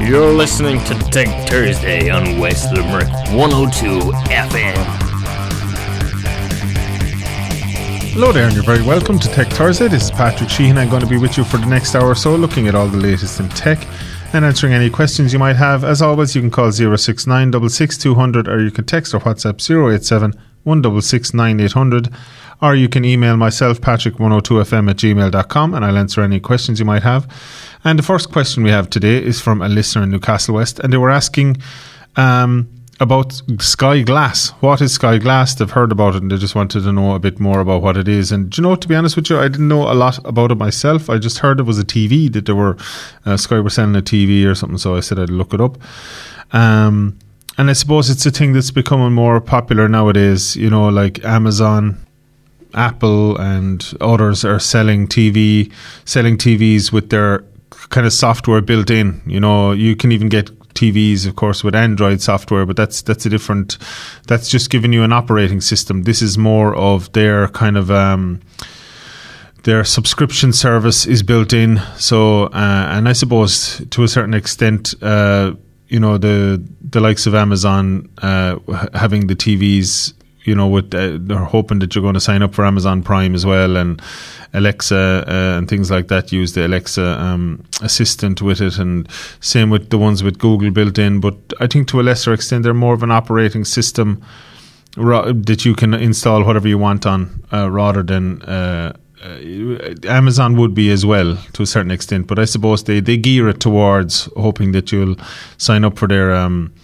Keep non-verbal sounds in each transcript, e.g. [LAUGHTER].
You're listening to Tech Thursday on West Limerick 102 FM. Hello there, and you're very welcome to Tech Thursday. This is Patrick Sheehan. I'm going to be with you for the next hour or so, looking at all the latest in tech and answering any questions you might have. As always, you can call 069 or you can text or WhatsApp 087 166 9800 or you can email myself, patrick102fm at gmail.com, and I'll answer any questions you might have. And the first question we have today is from a listener in Newcastle West, and they were asking um, about Sky Glass. What is Sky Glass? They've heard about it and they just wanted to know a bit more about what it is. And you know, to be honest with you, I didn't know a lot about it myself. I just heard it was a TV that they were uh, Sky were selling a TV or something, so I said I'd look it up. Um, and I suppose it's a thing that's becoming more popular nowadays. You know, like Amazon Apple and others are selling TV, selling TVs with their kind of software built in. You know, you can even get TVs, of course, with Android software, but that's that's a different. That's just giving you an operating system. This is more of their kind of. Um, their subscription service is built in, so uh, and I suppose to a certain extent, uh, you know the the likes of Amazon uh, having the TVs you know, with uh, they're hoping that you're going to sign up for Amazon Prime as well, and Alexa uh, and things like that. Use the Alexa um, assistant with it, and same with the ones with Google built in. But I think to a lesser extent, they're more of an operating system ra- that you can install whatever you want on, uh, rather than. Uh, uh, Amazon would be as well to a certain extent, but I suppose they, they gear it towards hoping that you'll sign up for their um,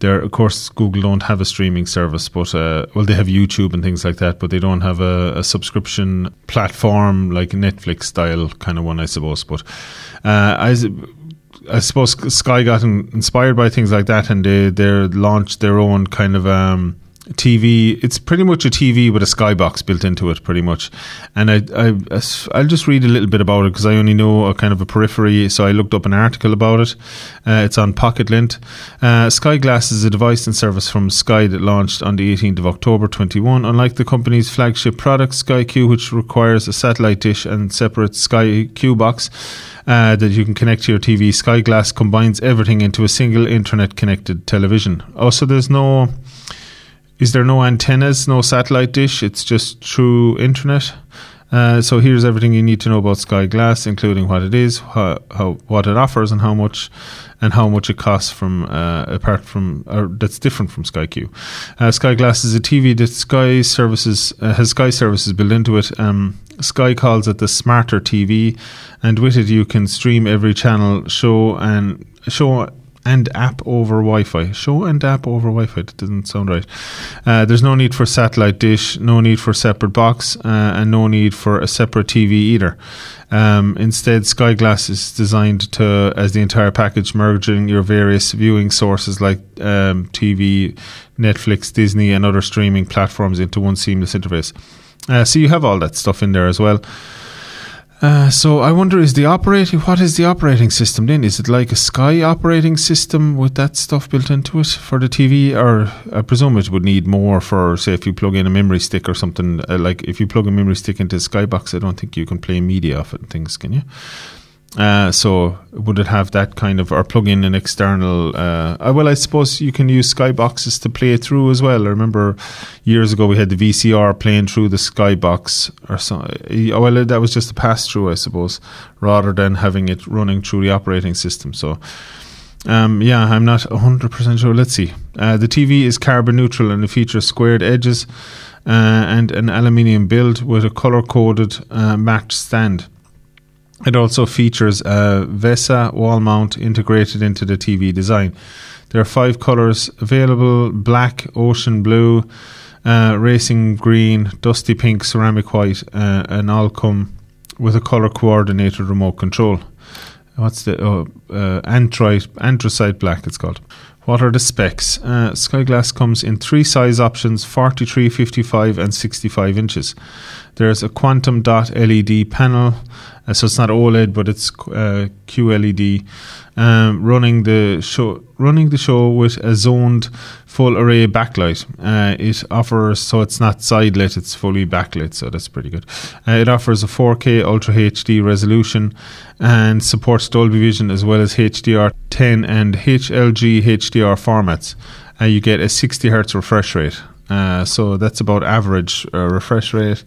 there, of course, Google don't have a streaming service, but uh, well, they have YouTube and things like that, but they don't have a, a subscription platform like Netflix style kind of one, I suppose. But uh, I, I suppose Sky got inspired by things like that, and they they launched their own kind of um, TV. It's pretty much a TV with a skybox built into it, pretty much. And I, I, I'll just read a little bit about it because I only know a kind of a periphery. So I looked up an article about it. Uh, it's on Pocketlint. Uh, Sky Glass is a device and service from Sky that launched on the 18th of October 21. Unlike the company's flagship product, Sky Q, which requires a satellite dish and separate Sky Q box. Uh, that you can connect to your TV. Sky Glass combines everything into a single internet connected television. Also, there's no is there no antennas, no satellite dish? It's just through internet. Uh, so here's everything you need to know about Sky Glass, including what it is, how, how what it offers, and how much and how much it costs from uh, apart from or that's different from Sky Q. Uh, Sky Glass is a TV that Sky services uh, has Sky services built into it. Um, Sky calls it the smarter TV, and with it you can stream every channel, show and show and app over Wi-Fi. Show and app over Wi-Fi. That doesn't sound right. Uh, there's no need for satellite dish, no need for separate box, uh, and no need for a separate TV either. Um, instead, Sky Glass is designed to as the entire package, merging your various viewing sources like um, TV, Netflix, Disney, and other streaming platforms into one seamless interface. Uh, so you have all that stuff in there as well. Uh, so I wonder, is the operating what is the operating system then? Is it like a Sky operating system with that stuff built into it for the TV, or I presume it would need more for, say, if you plug in a memory stick or something. Uh, like if you plug a memory stick into Skybox, I don't think you can play media off it and things, can you? Uh, so would it have that kind of or plug in an external? Uh, uh, well, I suppose you can use Skyboxes to play it through as well. I remember years ago we had the VCR playing through the Skybox or so. Well, that was just a pass through, I suppose, rather than having it running through the operating system. So. Um, yeah, I'm not 100% sure. Let's see. Uh, the TV is carbon neutral and it features squared edges uh, and an aluminium build with a color coded uh, matched stand. It also features a VESA wall mount integrated into the TV design. There are five colours available black, ocean blue, uh, racing green, dusty pink, ceramic white, uh, and all come with a colour coordinated remote control. What's the oh, uh, anthracite black? It's called. What are the specs? Uh, Sky Glass comes in three size options 43, 55, and 65 inches. There's a quantum dot LED panel, uh, so it's not OLED, but it's uh, QLED. Um, running the show, running the show with a zoned full array backlight. Uh, it offers so it's not side lit; it's fully backlit, so that's pretty good. Uh, it offers a 4K Ultra HD resolution and supports Dolby Vision as well as HDR 10 and HLG HDR formats, uh, you get a 60 hertz refresh rate. Uh, so that's about average uh, refresh rate.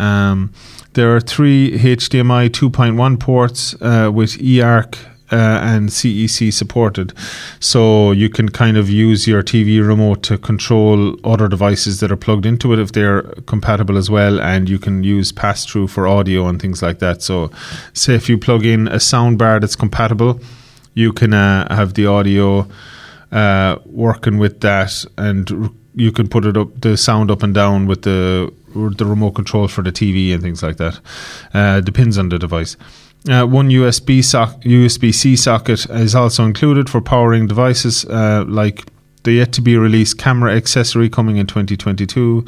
Um, there are three HDMI 2.1 ports uh, with eARC uh, and CEC supported. So you can kind of use your TV remote to control other devices that are plugged into it if they're compatible as well. And you can use pass through for audio and things like that. So, say if you plug in a sound bar that's compatible, you can uh, have the audio uh, working with that and you can put it up the sound up and down with the the remote control for the TV and things like that. Uh, depends on the device. Uh, one USB sock, USB C socket is also included for powering devices uh, like the yet to be released camera accessory coming in 2022,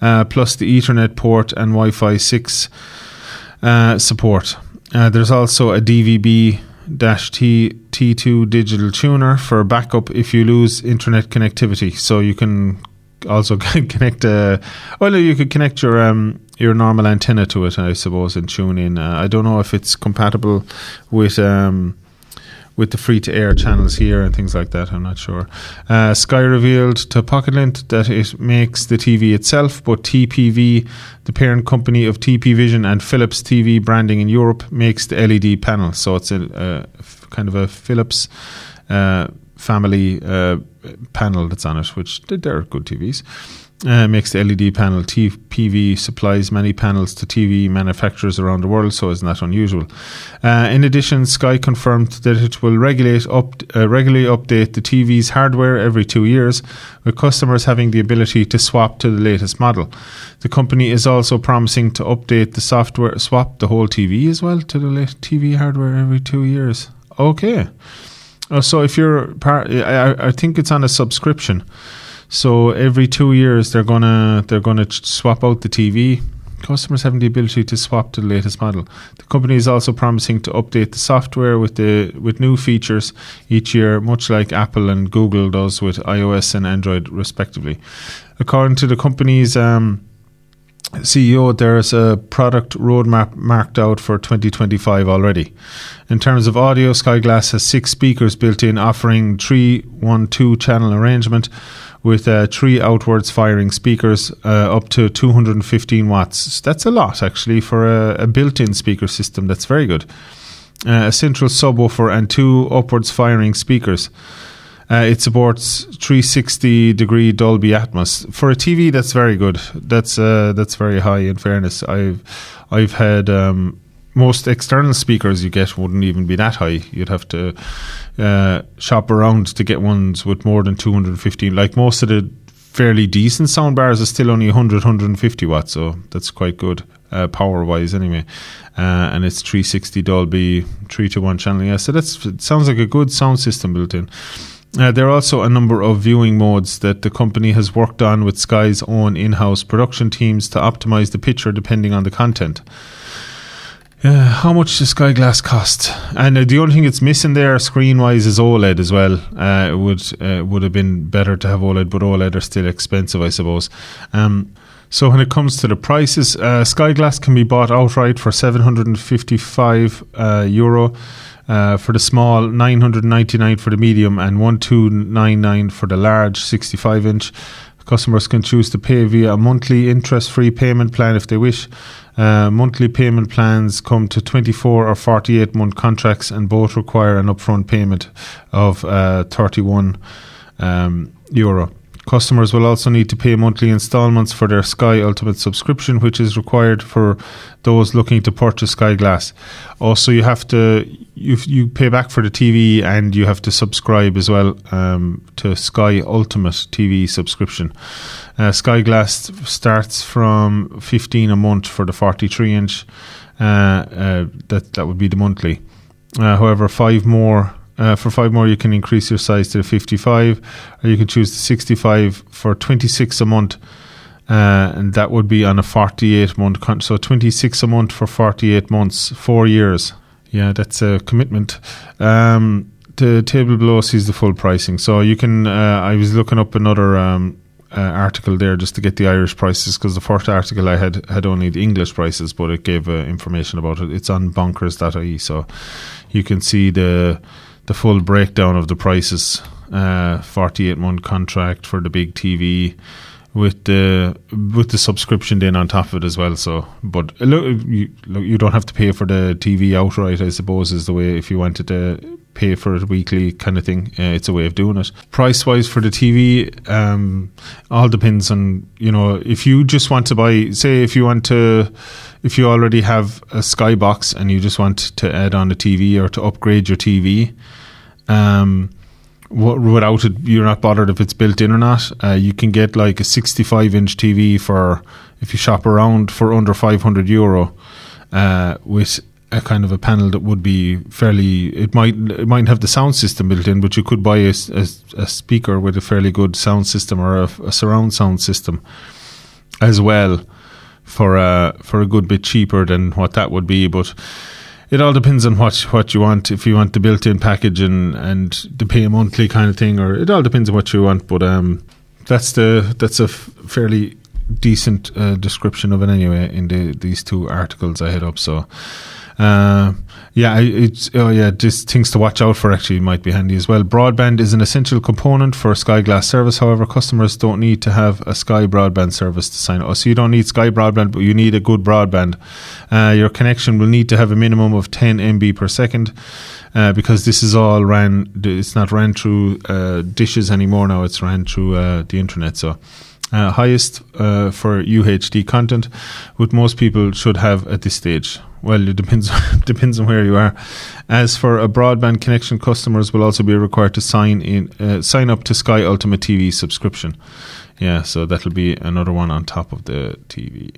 uh, plus the Ethernet port and Wi Fi 6 uh, support. Uh, there's also a DVB T T2 digital tuner for backup if you lose internet connectivity. So you can also [LAUGHS] connect a well you could connect your um your normal antenna to it I suppose and tune in uh, I don't know if it's compatible with um with the free to air channels here and things like that. I'm not sure. Uh, Sky revealed to Pocketlint that it makes the TV itself, but TPV, the parent company of TP Vision and Philips TV branding in Europe, makes the LED panel. So it's a, a kind of a Philips uh, family uh, panel that's on it, which they're good TVs. Uh, makes the LED panel. TPV supplies many panels to TV manufacturers around the world, so it's not unusual. Uh, in addition, Sky confirmed that it will regulate up, uh, regularly update the TV's hardware every two years, with customers having the ability to swap to the latest model. The company is also promising to update the software, swap the whole TV as well to the latest TV hardware every two years. Okay. Oh, so if you're part, I, I think it's on a subscription. So every two years they're gonna they're gonna swap out the TV. Customers having the ability to swap to the latest model. The company is also promising to update the software with the with new features each year, much like Apple and Google does with iOS and Android, respectively. According to the company's um, CEO, there's a product roadmap marked out for 2025 already. In terms of audio, Sky Glass has six speakers built in, offering three one two channel arrangement with uh, three outwards firing speakers uh, up to 215 watts. That's a lot actually for a, a built in speaker system. That's very good. Uh, a central subwoofer and two upwards firing speakers. Uh, it supports 360 degree Dolby Atmos for a TV. That's very good. That's uh, that's very high. In fairness, I've I've had um, most external speakers you get wouldn't even be that high. You'd have to uh, shop around to get ones with more than 250. Like most of the fairly decent sound bars are still only 100, 150 watts, so that's quite good uh, power wise anyway. Uh, and it's 360 Dolby 3 to 1 channeling. Yeah, so that sounds like a good sound system built in. Uh, there are also a number of viewing modes that the company has worked on with Sky's own in house production teams to optimize the picture depending on the content. Uh, how much does Sky Glass cost? And uh, the only thing it's missing there, screen wise, is OLED as well. Uh, it would uh, would have been better to have OLED, but OLED are still expensive, I suppose. Um, so when it comes to the prices, uh, Sky Glass can be bought outright for seven hundred and fifty-five uh, euro. Uh, for the small, 999 for the medium, and 1299 for the large 65 inch. Customers can choose to pay via a monthly interest free payment plan if they wish. Uh, monthly payment plans come to 24 or 48 month contracts, and both require an upfront payment of uh, 31 um, euro. Customers will also need to pay monthly installments for their Sky Ultimate subscription, which is required for those looking to purchase Sky Glass. Also, you have to you you pay back for the TV and you have to subscribe as well um, to Sky Ultimate TV subscription. Uh, Sky Glass starts from fifteen a month for the forty three inch. Uh, uh, that that would be the monthly. Uh, however, five more uh, for five more, you can increase your size to 55, or you can choose the 65 for 26 a month, uh, and that would be on a 48 month contract. So 26 a month for 48 months, four years. Yeah, that's a commitment. Um, the table below sees the full pricing. So you can. Uh, I was looking up another. Um, uh, article there just to get the Irish prices because the first article I had had only the English prices, but it gave uh, information about it. It's on bonkers.ie, so you can see the the full breakdown of the prices. Uh, 48 month contract for the big TV with the with the subscription then on top of it as well. So, but uh, look, you, you don't have to pay for the TV outright. I suppose is the way if you wanted to pay for it weekly kind of thing. Uh, it's a way of doing it. Price wise for the TV, um, all depends on you know if you just want to buy. Say if you want to, if you already have a Skybox and you just want to add on a TV or to upgrade your TV. Um, without it, you're not bothered if it's built in or not. Uh, you can get like a 65 inch TV for if you shop around for under 500 euro uh, with a kind of a panel that would be fairly. It might it might have the sound system built in, but you could buy a, a, a speaker with a fairly good sound system or a, a surround sound system as well for a for a good bit cheaper than what that would be, but it all depends on what what you want. If you want the built-in package and and the pay monthly kind of thing, or it all depends on what you want. But um, that's the that's a f- fairly decent uh, description of it anyway in the these two articles I had up. So uh, yeah, it's oh yeah, just things to watch out for. Actually, might be handy as well. Broadband is an essential component for Sky Glass service. However, customers don't need to have a Sky broadband service to sign up. So you don't need Sky broadband, but you need a good broadband. Uh, your connection will need to have a minimum of 10 MB per second. Uh, because this is all ran, it's not ran through uh, dishes anymore now. It's ran through uh, the internet. So uh, highest uh, for UHD content, what most people should have at this stage. Well, it depends [LAUGHS] depends on where you are. As for a broadband connection, customers will also be required to sign in uh, sign up to Sky Ultimate TV subscription. Yeah, so that'll be another one on top of the TV.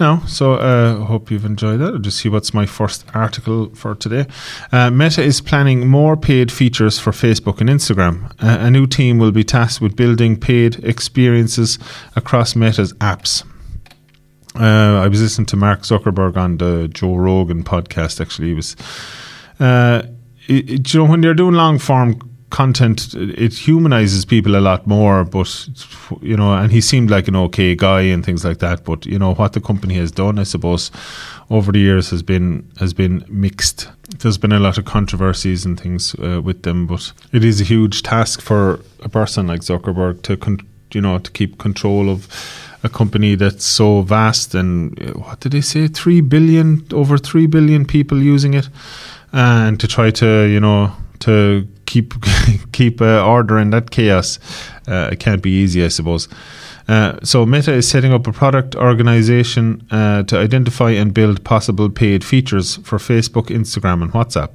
Now, so I uh, hope you've enjoyed that. I'll just see what's my first article for today. Uh, Meta is planning more paid features for Facebook and Instagram. Uh, a new team will be tasked with building paid experiences across Meta's apps. Uh, I was listening to Mark Zuckerberg on the Joe Rogan podcast. Actually, he was. Uh, it, it, you know, when they're doing long form content it humanizes people a lot more but you know and he seemed like an okay guy and things like that but you know what the company has done i suppose over the years has been has been mixed. There's been a lot of controversies and things uh, with them but it is a huge task for a person like zuckerberg to con- you know to keep control of a company that's so vast and uh, what did they say? 3 billion over 3 billion people using it and to try to you know to keep [LAUGHS] keep uh, order in that chaos. Uh, it can't be easy, I suppose. Uh, so Meta is setting up a product organization uh, to identify and build possible paid features for Facebook, Instagram, and WhatsApp.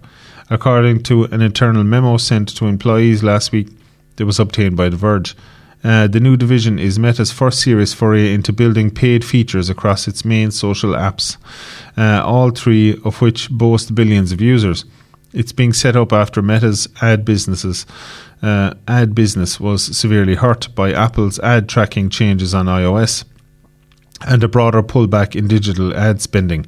According to an internal memo sent to employees last week, that was obtained by The Verge. Uh, the new division is Meta's first serious foray into building paid features across its main social apps, uh, all three of which boast billions of users. It's being set up after Meta's ad businesses uh, ad business was severely hurt by Apple's ad tracking changes on iOS and a broader pullback in digital ad spending.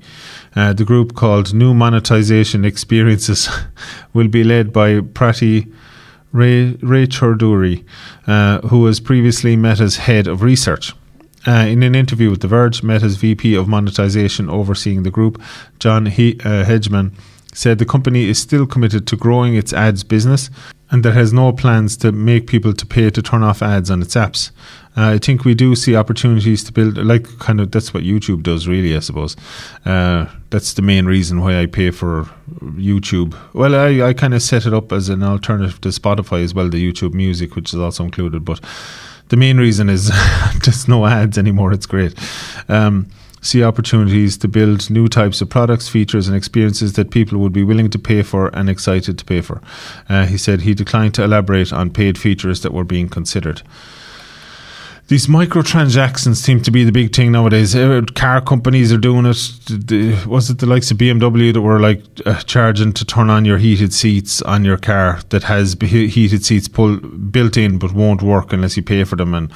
Uh, the group called New Monetization Experiences [LAUGHS] will be led by Prati Ray, Ray Chaudhuri, uh, who was previously Meta's head of research. Uh, in an interview with The Verge, Meta's VP of Monetization overseeing the group, John he- uh, Hegeman, said the company is still committed to growing its ads business and that has no plans to make people to pay to turn off ads on its apps. Uh, I think we do see opportunities to build, like kind of that's what YouTube does, really. I suppose uh, that's the main reason why I pay for YouTube. Well, I, I kind of set it up as an alternative to Spotify as well, the YouTube Music, which is also included. But the main reason is [LAUGHS] just no ads anymore. It's great. Um, see opportunities to build new types of products, features, and experiences that people would be willing to pay for and excited to pay for. Uh, he said he declined to elaborate on paid features that were being considered. These microtransactions seem to be the big thing nowadays. Uh, car companies are doing it. Was it the likes of BMW that were like uh, charging to turn on your heated seats on your car that has heated seats pull, built in but won't work unless you pay for them? And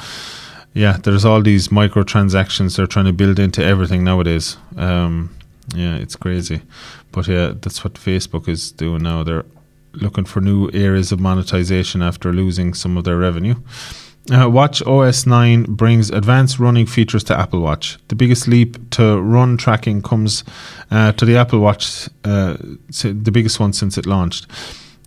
yeah, there's all these microtransactions they're trying to build into everything nowadays. Um, yeah, it's crazy. But yeah, that's what Facebook is doing now. They're looking for new areas of monetization after losing some of their revenue. Uh, Watch OS 9 brings advanced running features to Apple Watch. The biggest leap to run tracking comes uh, to the Apple Watch, uh, the biggest one since it launched.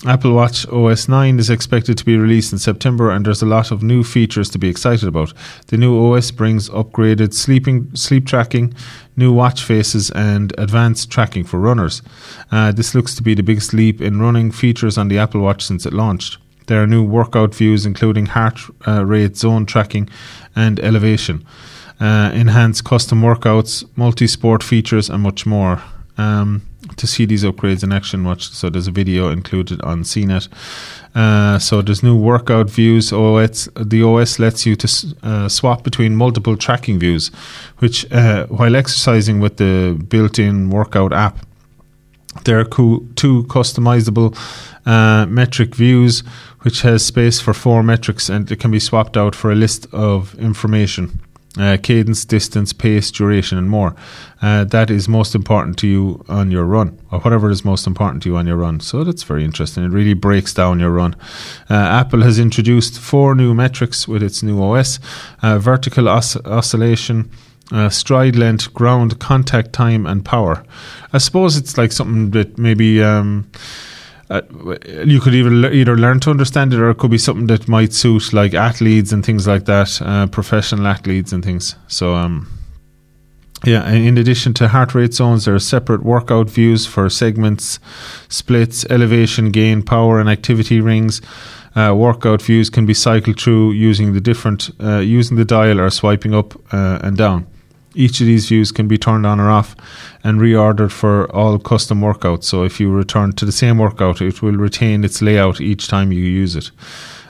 Apple Watch OS 9 is expected to be released in September, and there's a lot of new features to be excited about. The new OS brings upgraded sleeping sleep tracking, new watch faces, and advanced tracking for runners. Uh, this looks to be the biggest leap in running features on the Apple Watch since it launched. There are new workout views, including heart uh, rate, zone tracking, and elevation. Uh, enhanced custom workouts, multi sport features, and much more. Um, to see these upgrades in action, watch. So there's a video included on CNET. Uh, so there's new workout views. OS the OS lets you to uh, swap between multiple tracking views, which uh, while exercising with the built-in workout app, there are co- two customizable uh, metric views, which has space for four metrics, and it can be swapped out for a list of information uh, cadence, distance, pace, duration, and more. Uh, that is most important to you on your run, or whatever is most important to you on your run. So that's very interesting. It really breaks down your run. Uh, Apple has introduced four new metrics with its new OS uh, vertical os- oscillation. Uh, stride length, ground, contact time, and power. I suppose it's like something that maybe um, uh, you could either either learn to understand it, or it could be something that might suit like athletes and things like that, uh, professional athletes and things. So, um, yeah. In addition to heart rate zones, there are separate workout views for segments, splits, elevation, gain, power, and activity rings. Uh, workout views can be cycled through using the different uh, using the dial or swiping up uh, and down. Each of these views can be turned on or off and reordered for all custom workouts. So if you return to the same workout, it will retain its layout each time you use it.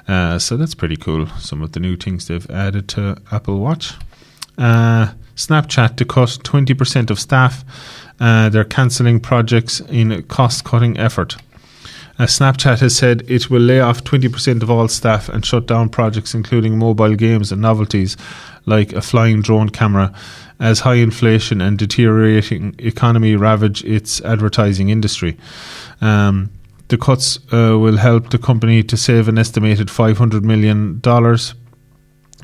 Uh, so that's pretty cool. Some of the new things they've added to Apple Watch. Uh, Snapchat to cut 20% of staff. Uh, they're cancelling projects in a cost cutting effort. Uh, Snapchat has said it will lay off 20% of all staff and shut down projects including mobile games and novelties like a flying drone camera as high inflation and deteriorating economy ravage its advertising industry. Um, the cuts uh, will help the company to save an estimated $500 million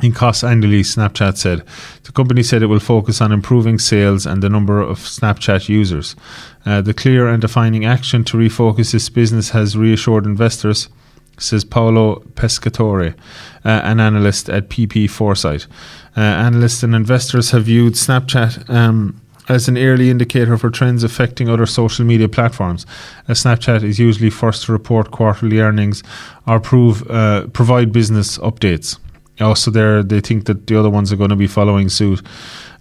in costs annually, Snapchat said. The company said it will focus on improving sales and the number of Snapchat users. Uh, the clear and defining action to refocus this business has reassured investors, says Paolo Pescatore, uh, an analyst at PP Foresight. Uh, analysts and investors have viewed Snapchat um, as an early indicator for trends affecting other social media platforms. As Snapchat is usually first to report quarterly earnings or prove, uh, provide business updates. Also, they think that the other ones are going to be following suit.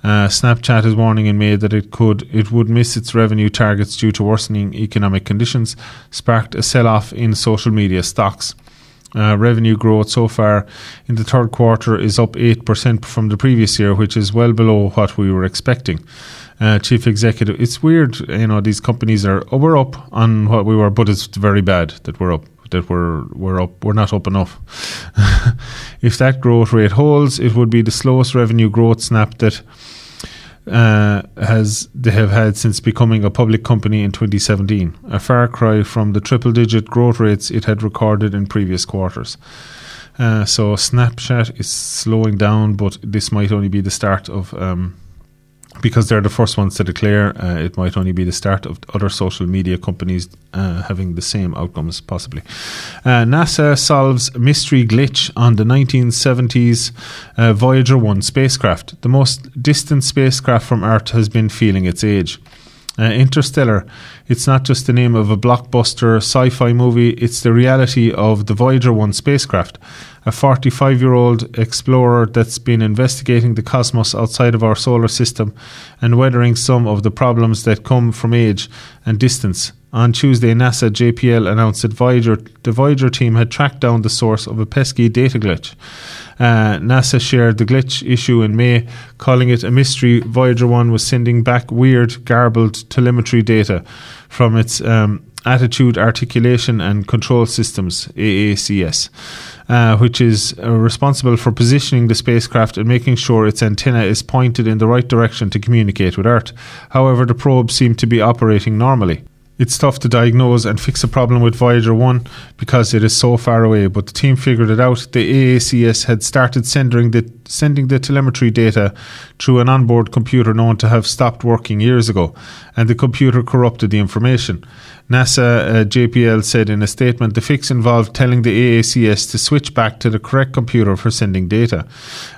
Uh, Snapchat is warning in May that it could it would miss its revenue targets due to worsening economic conditions, sparked a sell-off in social media stocks. Uh, revenue growth so far in the third quarter is up 8% from the previous year, which is well below what we were expecting. Uh, chief executive, it's weird, you know, these companies are, oh, we're up on what we were, but it's very bad that we're up, that we're, we're up, we're not up enough. [LAUGHS] if that growth rate holds, it would be the slowest revenue growth snap that uh, has they have had since becoming a public company in 2017, a far cry from the triple-digit growth rates it had recorded in previous quarters. Uh, so Snapchat is slowing down, but this might only be the start of. Um, because they're the first ones to declare, uh, it might only be the start of other social media companies uh, having the same outcomes, possibly. Uh, NASA solves mystery glitch on the 1970s uh, Voyager 1 spacecraft. The most distant spacecraft from Earth has been feeling its age. Uh, Interstellar, it's not just the name of a blockbuster sci fi movie, it's the reality of the Voyager 1 spacecraft a 45 year old explorer that's been investigating the cosmos outside of our solar system and weathering some of the problems that come from age and distance. On Tuesday, NASA JPL announced that Voyager, the Voyager team had tracked down the source of a pesky data glitch. Uh, NASA shared the glitch issue in May, calling it a mystery. Voyager 1 was sending back weird, garbled telemetry data from its um, Attitude Articulation and Control Systems, AACS. Uh, which is uh, responsible for positioning the spacecraft and making sure its antenna is pointed in the right direction to communicate with Earth. However, the probe seemed to be operating normally. It's tough to diagnose and fix a problem with Voyager 1 because it is so far away, but the team figured it out. The AACS had started sending the, sending the telemetry data through an onboard computer known to have stopped working years ago, and the computer corrupted the information. NASA uh, JPL said in a statement the fix involved telling the AACS to switch back to the correct computer for sending data.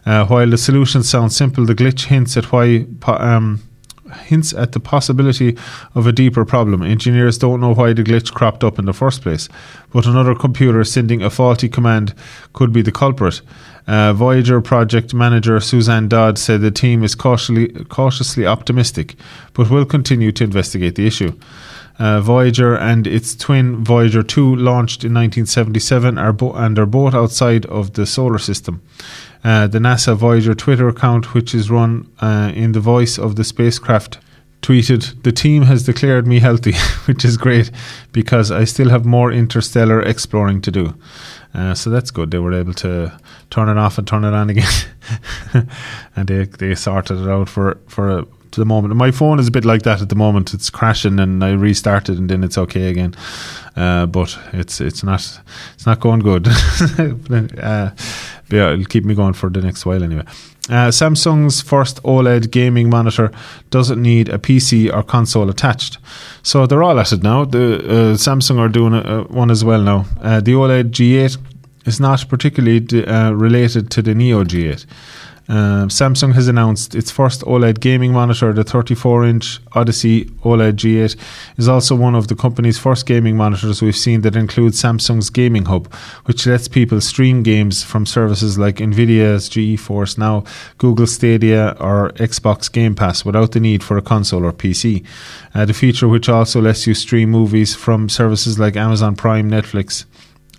Uh, while the solution sounds simple, the glitch hints at why. Um, hints at the possibility of a deeper problem. Engineers don't know why the glitch cropped up in the first place, but another computer sending a faulty command could be the culprit. Uh, Voyager project manager Suzanne Dodd said the team is cautiously, cautiously optimistic, but will continue to investigate the issue. Uh, Voyager and its twin Voyager 2 launched in 1977 are bo- and are both outside of the solar system. Uh, the NASA Voyager Twitter account, which is run uh, in the voice of the spacecraft, tweeted, The team has declared me healthy, [LAUGHS] which is great because I still have more interstellar exploring to do. Uh, so that's good. They were able to turn it off and turn it on again. [LAUGHS] and they, they sorted it out for, for a, to the moment. My phone is a bit like that at the moment. It's crashing and I restart it and then it's okay again. Uh, but it's it's not it's not going good. [LAUGHS] uh, yeah, it'll keep me going for the next while anyway. Uh, Samsung's first OLED gaming monitor doesn't need a PC or console attached, so they're all at it now. The uh, Samsung are doing a, one as well now. Uh, the OLED G8 is not particularly uh, related to the Neo G8. Uh, Samsung has announced its first OLED gaming monitor, the 34 inch Odyssey OLED G8, is also one of the company's first gaming monitors we've seen that includes Samsung's Gaming Hub, which lets people stream games from services like Nvidia's GeForce Now, Google Stadia, or Xbox Game Pass without the need for a console or PC. Uh, the feature, which also lets you stream movies from services like Amazon Prime, Netflix,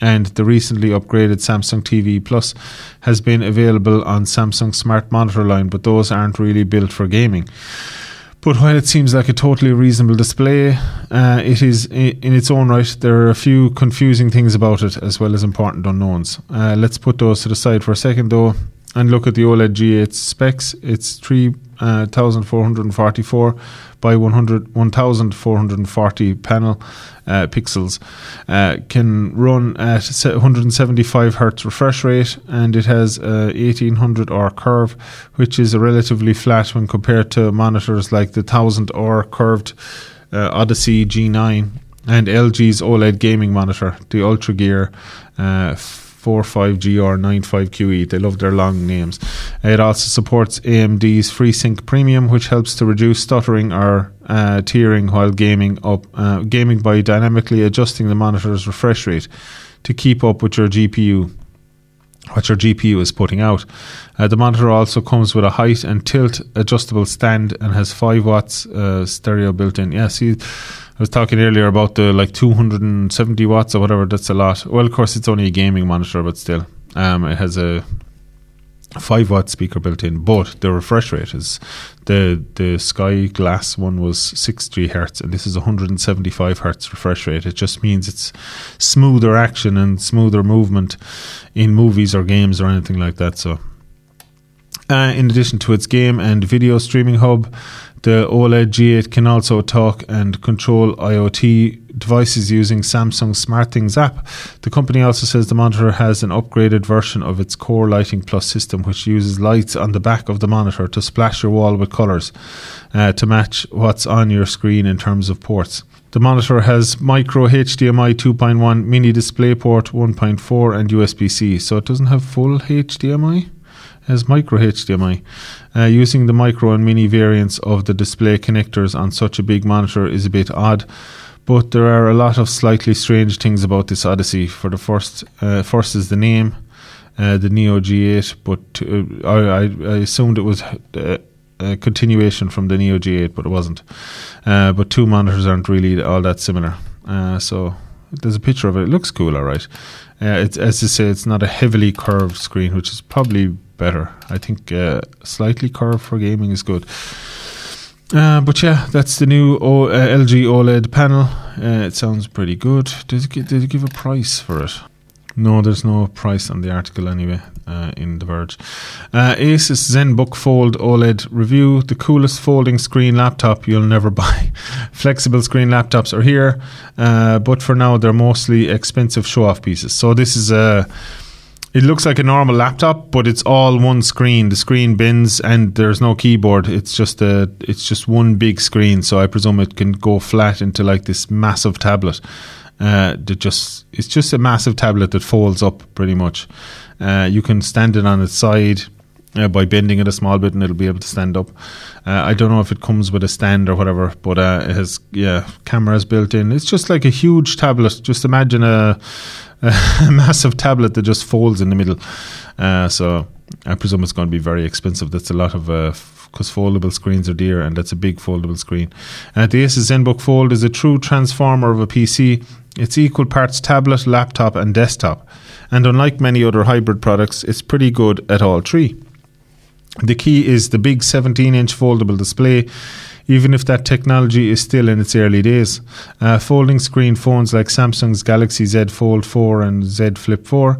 and the recently upgraded Samsung TV Plus has been available on Samsung Smart Monitor line, but those aren't really built for gaming. But while it seems like a totally reasonable display, uh, it is in its own right. There are a few confusing things about it, as well as important unknowns. Uh, let's put those to the side for a second, though, and look at the OLED G8 specs. It's 3,444 uh, by 100, 1,440 panel uh, pixels. Uh, can run at 175 hertz refresh rate, and it has a 1800 R curve, which is a relatively flat when compared to monitors like the 1000 R curved uh, Odyssey G9 and LG's OLED gaming monitor, the Ultra Gear. Uh, 45GR95QE. They love their long names. It also supports AMD's FreeSync Premium, which helps to reduce stuttering or uh, tearing while gaming up, uh, gaming by dynamically adjusting the monitor's refresh rate to keep up with your GPU what your GPU is putting out. Uh, the monitor also comes with a height and tilt adjustable stand and has 5 watts uh, stereo built in. Yeah, see, I was talking earlier about the like 270 watts or whatever. That's a lot. Well, of course, it's only a gaming monitor, but still, um, it has a five watt speaker built in. But the refresh rate is the the Sky Glass one was 63 hertz, and this is 175 hertz refresh rate. It just means it's smoother action and smoother movement in movies or games or anything like that. So. Uh, in addition to its game and video streaming hub, the OLED G8 can also talk and control IoT devices using Samsung SmartThings app. The company also says the monitor has an upgraded version of its Core Lighting Plus system, which uses lights on the back of the monitor to splash your wall with colours uh, to match what's on your screen in terms of ports. The monitor has micro HDMI 2.1, mini DisplayPort 1.4, and USB C, so it doesn't have full HDMI as micro HDMI. Uh, using the micro and mini variants of the display connectors on such a big monitor is a bit odd, but there are a lot of slightly strange things about this Odyssey. For the first, uh, first is the name, uh, the Neo G8, but uh, I, I, assumed it was uh, a continuation from the Neo G8, but it wasn't. Uh, but two monitors aren't really all that similar. so there's a picture of it. It looks cool, all right. it's, as I say, it's not a heavily curved screen, which is probably better. I think uh, slightly curved for gaming is good. Uh, but yeah, that's the new o- uh, LG OLED panel. Uh, it sounds pretty good. Did it, did it give a price for it? No, there's no price on the article anyway uh, in The Verge. Uh, Asus ZenBook Fold OLED review the coolest folding screen laptop you'll never [LAUGHS] buy. Flexible screen laptops are here, uh, but for now they're mostly expensive show off pieces. So this is a. It looks like a normal laptop, but it's all one screen. The screen bends, and there's no keyboard. It's just a, it's just one big screen. So I presume it can go flat into like this massive tablet. Uh, that just it's just a massive tablet that folds up pretty much. Uh, you can stand it on its side uh, by bending it a small bit, and it'll be able to stand up. Uh, I don't know if it comes with a stand or whatever, but uh, it has yeah cameras built in. It's just like a huge tablet. Just imagine a, a [LAUGHS] massive tablet that just folds in the middle. Uh, so I presume it's going to be very expensive. That's a lot of because foldable screens are dear, and that's a big foldable screen. Uh, the Asus ZenBook Fold is a true transformer of a PC. It's equal parts tablet, laptop, and desktop. And unlike many other hybrid products, it's pretty good at all three. The key is the big 17 inch foldable display, even if that technology is still in its early days. Uh, folding screen phones like Samsung's Galaxy Z Fold 4 and Z Flip 4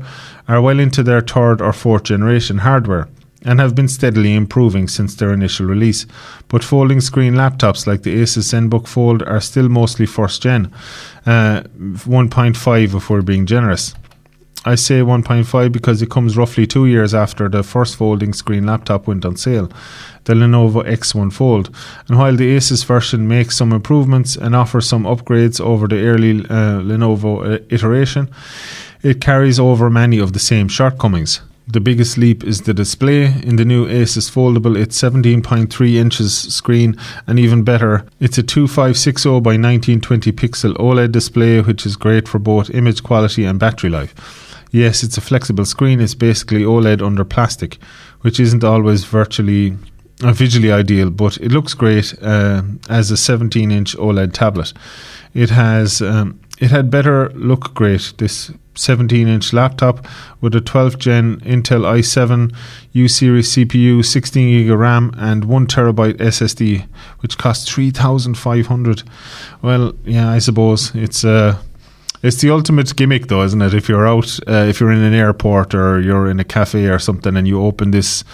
are well into their third or fourth generation hardware and have been steadily improving since their initial release. But folding screen laptops like the Asus ZenBook Fold are still mostly first gen, uh, 1.5 if we're being generous. I say 1.5 because it comes roughly two years after the first folding screen laptop went on sale, the Lenovo X1 Fold. And while the Asus version makes some improvements and offers some upgrades over the early uh, Lenovo uh, iteration, it carries over many of the same shortcomings. The biggest leap is the display. In the new Asus Foldable, it's 17.3 inches screen, and even better, it's a 2560 by 1920 pixel OLED display, which is great for both image quality and battery life. Yes, it's a flexible screen. It's basically OLED under plastic, which isn't always virtually uh, visually ideal, but it looks great uh, as a 17 inch OLED tablet. It has um, it had better look great. This 17 inch laptop with a 12th gen Intel i7 U series CPU, 16 gig of RAM, and 1 terabyte SSD, which costs 3,500. Well, yeah, I suppose it's uh, it's the ultimate gimmick, though, isn't it? If you're out, uh, if you're in an airport or you're in a cafe or something, and you open this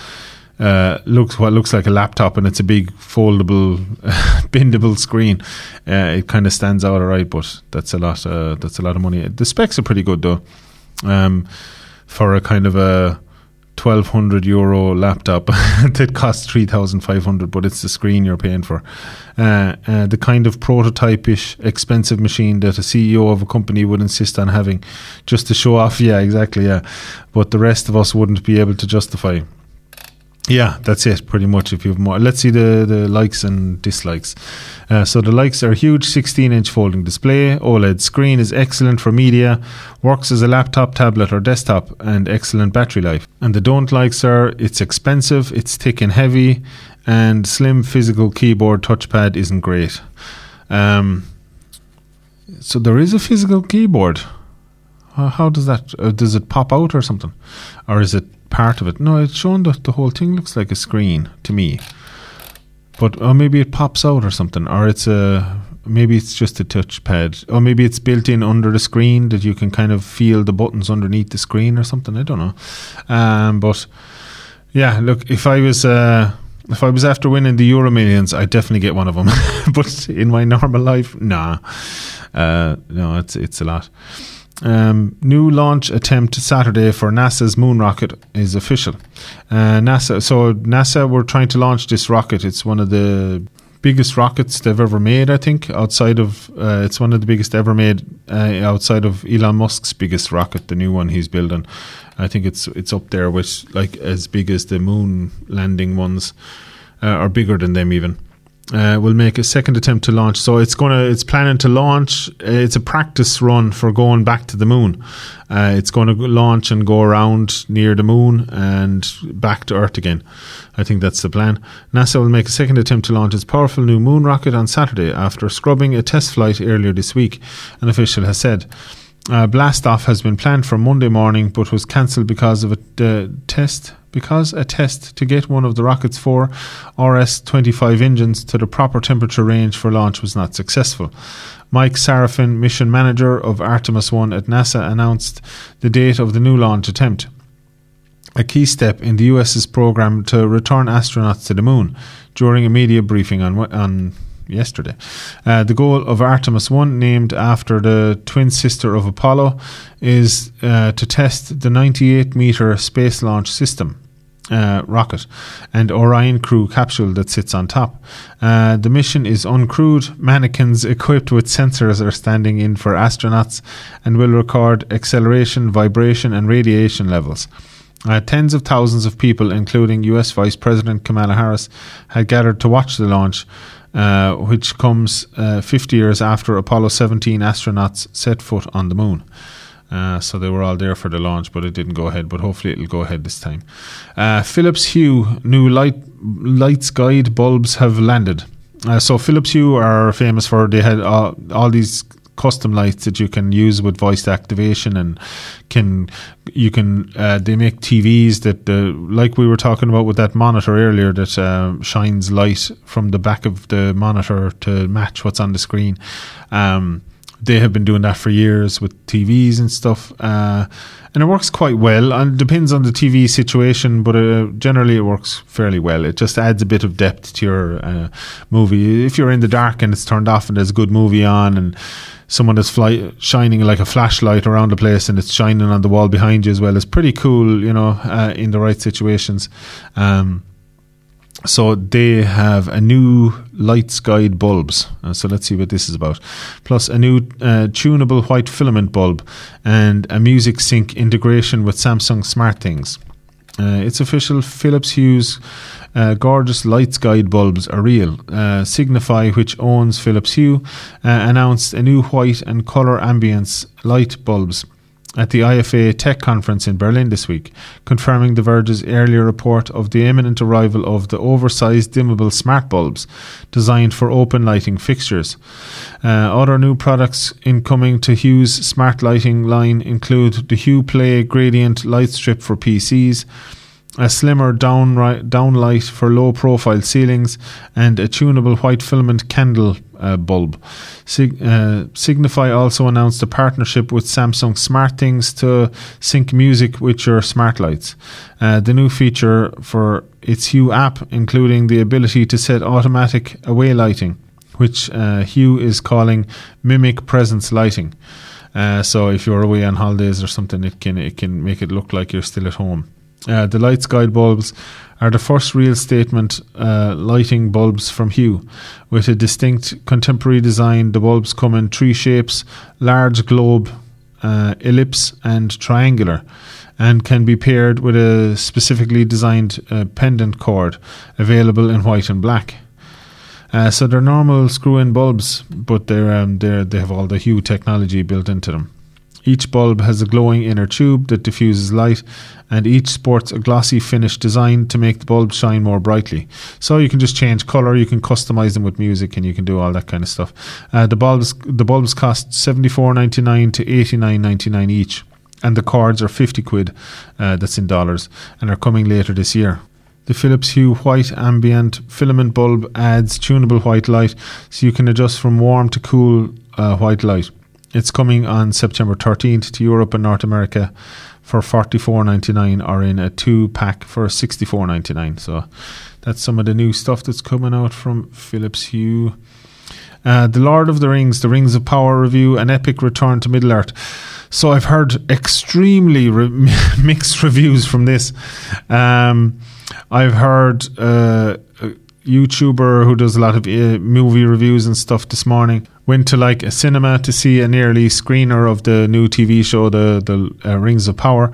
uh, looks what looks like a laptop and it's a big foldable, [LAUGHS] bendable screen. Uh, it kind of stands out alright, but that's a lot. Uh, that's a lot of money. The specs are pretty good though, um, for a kind of a twelve hundred euro laptop [LAUGHS] that costs three thousand five hundred, but it's the screen you're paying for. Uh, uh, the kind of prototype-ish expensive machine that a CEO of a company would insist on having just to show off. Yeah, exactly. Yeah, but the rest of us wouldn't be able to justify. Yeah, that's it, pretty much. If you have more, let's see the, the likes and dislikes. Uh, so the likes are huge 16 inch folding display, OLED screen is excellent for media, works as a laptop, tablet, or desktop, and excellent battery life. And the don't likes are it's expensive, it's thick and heavy, and slim physical keyboard touchpad isn't great. Um, so there is a physical keyboard. How, does that? Uh, does it pop out or something, or is it part of it. No, it's shown that the whole thing looks like a screen to me. But or maybe it pops out or something, or it's a maybe it's just a touchpad, or maybe it's built in under the screen that you can kind of feel the buttons underneath the screen or something. I don't know. Um, but yeah, look, if I was uh, if I was after winning the Euro Millions, I'd definitely get one of them. [LAUGHS] but in my normal life, nah, uh, no, it's it's a lot. Um, new launch attempt Saturday for NASA's moon rocket is official. Uh, NASA, so NASA were trying to launch this rocket. It's one of the biggest rockets they've ever made. I think outside of uh, it's one of the biggest ever made uh, outside of Elon Musk's biggest rocket, the new one he's building. I think it's it's up there with like as big as the moon landing ones, uh, or bigger than them even uh, will make a second attempt to launch. So it's gonna, it's planning to launch. Uh, it's a practice run for going back to the moon. Uh, it's going to launch and go around near the moon and back to Earth again. I think that's the plan. NASA will make a second attempt to launch its powerful new moon rocket on Saturday after scrubbing a test flight earlier this week. An official has said. Uh, blastoff has been planned for Monday morning, but was cancelled because of a uh, test. Because a test to get one of the rocket's four RS-25 engines to the proper temperature range for launch was not successful. Mike Sarafin, mission manager of Artemis 1 at NASA, announced the date of the new launch attempt. A key step in the US's program to return astronauts to the moon during a media briefing on, on yesterday. Uh, the goal of Artemis 1, named after the twin sister of Apollo, is uh, to test the 98 meter space launch system. Uh, rocket and Orion crew capsule that sits on top. Uh, the mission is uncrewed. Mannequins equipped with sensors are standing in for astronauts and will record acceleration, vibration, and radiation levels. Uh, tens of thousands of people, including US Vice President Kamala Harris, had gathered to watch the launch, uh, which comes uh, 50 years after Apollo 17 astronauts set foot on the moon. Uh, so they were all there for the launch, but it didn't go ahead. But hopefully it'll go ahead this time. Uh, Philips Hue new light lights guide bulbs have landed. Uh, so Philips Hue are famous for they had all, all these custom lights that you can use with voice activation and can you can uh, they make TVs that uh, like we were talking about with that monitor earlier that uh, shines light from the back of the monitor to match what's on the screen. Um, they have been doing that for years with TVs and stuff, uh, and it works quite well. And it depends on the TV situation, but uh, generally it works fairly well. It just adds a bit of depth to your uh, movie. If you're in the dark and it's turned off and there's a good movie on, and someone is fly- shining like a flashlight around the place and it's shining on the wall behind you as well, it's pretty cool, you know, uh, in the right situations. Um, so they have a new lights guide bulbs. Uh, so let's see what this is about. Plus a new uh, tunable white filament bulb and a music sync integration with Samsung SmartThings. Uh, it's official. Philips Hue's uh, gorgeous lights guide bulbs are real. Uh, Signify, which owns Philips Hue, uh, announced a new white and color ambience light bulbs at the IFA Tech Conference in Berlin this week, confirming The Verge's earlier report of the imminent arrival of the oversized dimmable smart bulbs designed for open lighting fixtures. Uh, other new products incoming to Hue's smart lighting line include the Hue Play gradient light strip for PCs a slimmer downlight, downlight for low profile ceilings, and a tunable white filament candle uh, bulb. Sig- uh, Signify also announced a partnership with Samsung SmartThings to sync music with your smart lights. Uh, the new feature for its Hue app, including the ability to set automatic away lighting, which uh, Hue is calling Mimic Presence Lighting. Uh, so if you're away on holidays or something, it can it can make it look like you're still at home. Uh, the lights guide bulbs are the first real statement uh, lighting bulbs from Hue. With a distinct contemporary design, the bulbs come in three shapes large globe, uh, ellipse, and triangular, and can be paired with a specifically designed uh, pendant cord available in white and black. Uh, so they're normal screw-in bulbs, but they're, um, they're they have all the Hue technology built into them. Each bulb has a glowing inner tube that diffuses light, and each sports a glossy finish designed to make the bulb shine more brightly. So you can just change color, you can customize them with music, and you can do all that kind of stuff. Uh, the bulbs the bulbs cost seventy four ninety nine to eighty nine ninety nine each, and the cords are fifty quid. Uh, that's in dollars, and are coming later this year. The Philips Hue White Ambient Filament Bulb adds tunable white light, so you can adjust from warm to cool uh, white light. It's coming on September 13th to Europe and North America for 44.99 or in a two pack for 64.99. So that's some of the new stuff that's coming out from Philips Hue. Uh, the Lord of the Rings, the Rings of Power review, an epic return to Middle Earth. So I've heard extremely re- [LAUGHS] mixed reviews from this. Um, I've heard uh, a YouTuber who does a lot of uh, movie reviews and stuff this morning went to like a cinema to see an early screener of the new TV show, the the uh, Rings of Power,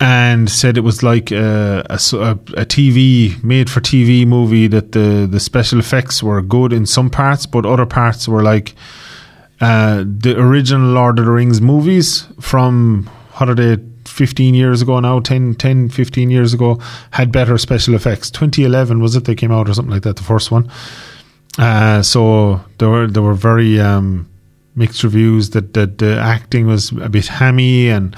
and said it was like a, a, a, TV made for TV movie that the the special effects were good in some parts, but other parts were like uh, the original Lord of the Rings movies from what are they 15 years ago now 10, 10 15 years ago had better special effects. 2011 was it? They came out or something like that the first one uh, so there were there were very um, mixed reviews that, that the acting was a bit hammy and